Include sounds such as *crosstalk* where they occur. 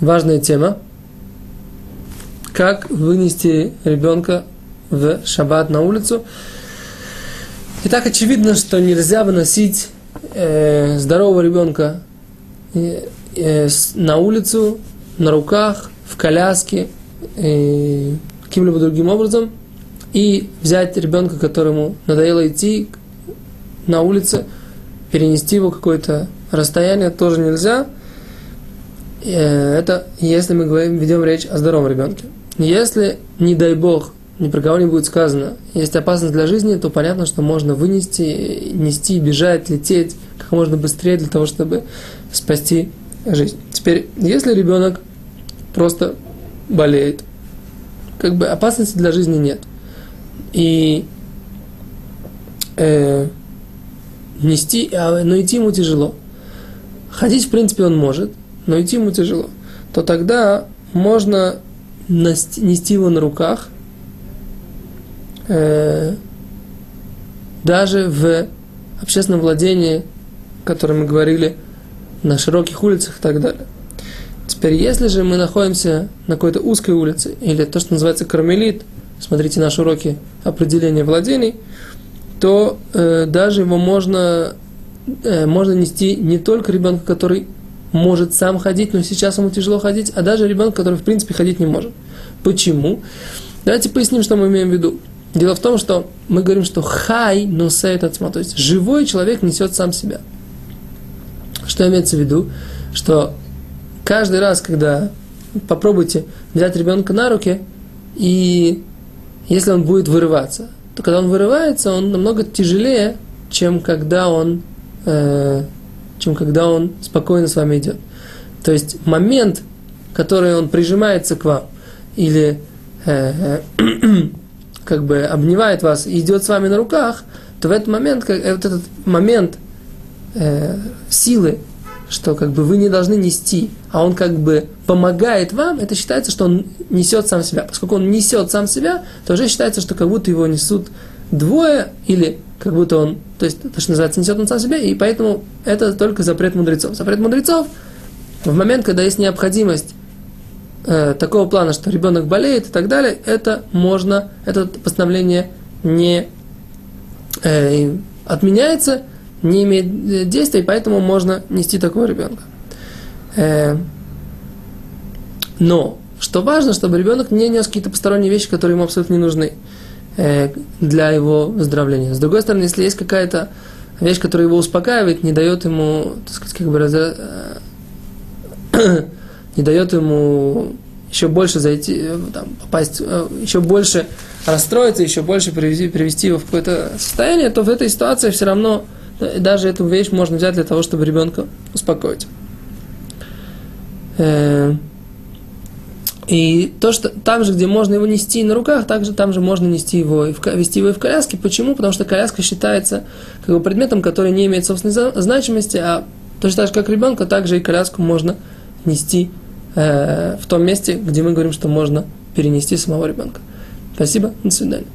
важная тема. Как вынести ребенка в шаббат на улицу. И так очевидно, что нельзя выносить э, здорового ребенка э, э, на улицу, на руках, в коляске, э, каким-либо другим образом, и взять ребенка, которому надоело идти на улице, перенести его какое-то расстояние, тоже нельзя. Э, это если мы говорим, ведем речь о здоровом ребенке. Если, не дай бог, ни про кого не будет сказано, есть опасность для жизни, то понятно, что можно вынести, нести, бежать, лететь как можно быстрее для того, чтобы спасти жизнь. Теперь, если ребенок просто болеет, как бы опасности для жизни нет. И э, нести, а, но идти ему тяжело. Ходить, в принципе, он может, но идти ему тяжело. То тогда можно нести его на руках, э, даже в общественном владении, о котором мы говорили, на широких улицах и так далее. Теперь, если же мы находимся на какой-то узкой улице, или то, что называется кармелит, смотрите наши уроки определения владений, то э, даже его можно, э, можно нести не только ребенка, который может сам ходить, но сейчас ему тяжело ходить, а даже ребенок, который в принципе ходить не может. Почему? Давайте поясним, что мы имеем в виду. Дело в том, что мы говорим, что хай носеет отсма, то есть живой человек несет сам себя. Что имеется в виду? Что каждый раз, когда попробуйте взять ребенка на руки, и если он будет вырываться, то когда он вырывается, он намного тяжелее, чем когда он э, чем когда он спокойно с вами идет. То есть момент, который он прижимается к вам, или э, э, *clears throat* как бы обнимает вас и идет с вами на руках, то в этот момент, как, э, вот этот момент э, силы, что как бы вы не должны нести, а он как бы помогает вам, это считается, что он несет сам себя. Поскольку он несет сам себя, то уже считается, что как будто его несут двое или как будто он, то есть то, что называется, несет он сам себя, и поэтому это только запрет мудрецов. Запрет мудрецов в момент, когда есть необходимость э, такого плана, что ребенок болеет и так далее, это можно, это постановление не э, отменяется, не имеет э, действия, и поэтому можно нести такого ребенка. Э, но, что важно, чтобы ребенок не нес какие-то посторонние вещи, которые ему абсолютно не нужны. Э, для его выздоровления. С другой стороны, если есть какая-то вещь, которая его успокаивает, не дает ему, так сказать, как бы раза... Э, *coughs* не дает ему еще больше зайти, э, там, попасть, еще больше расстроиться, еще больше привести, привести его в какое-то состояние, то в этой ситуации все равно даже эту вещь можно взять для того, чтобы ребенка успокоить. И то, что там же, где можно его нести на руках, также там же можно нести его и вести его и в коляске. Почему? Потому что коляска считается как бы предметом, который не имеет собственной значимости, а точно так же, как ребенка, также и коляску можно нести э, в том месте, где мы говорим, что можно перенести самого ребенка. Спасибо, до свидания.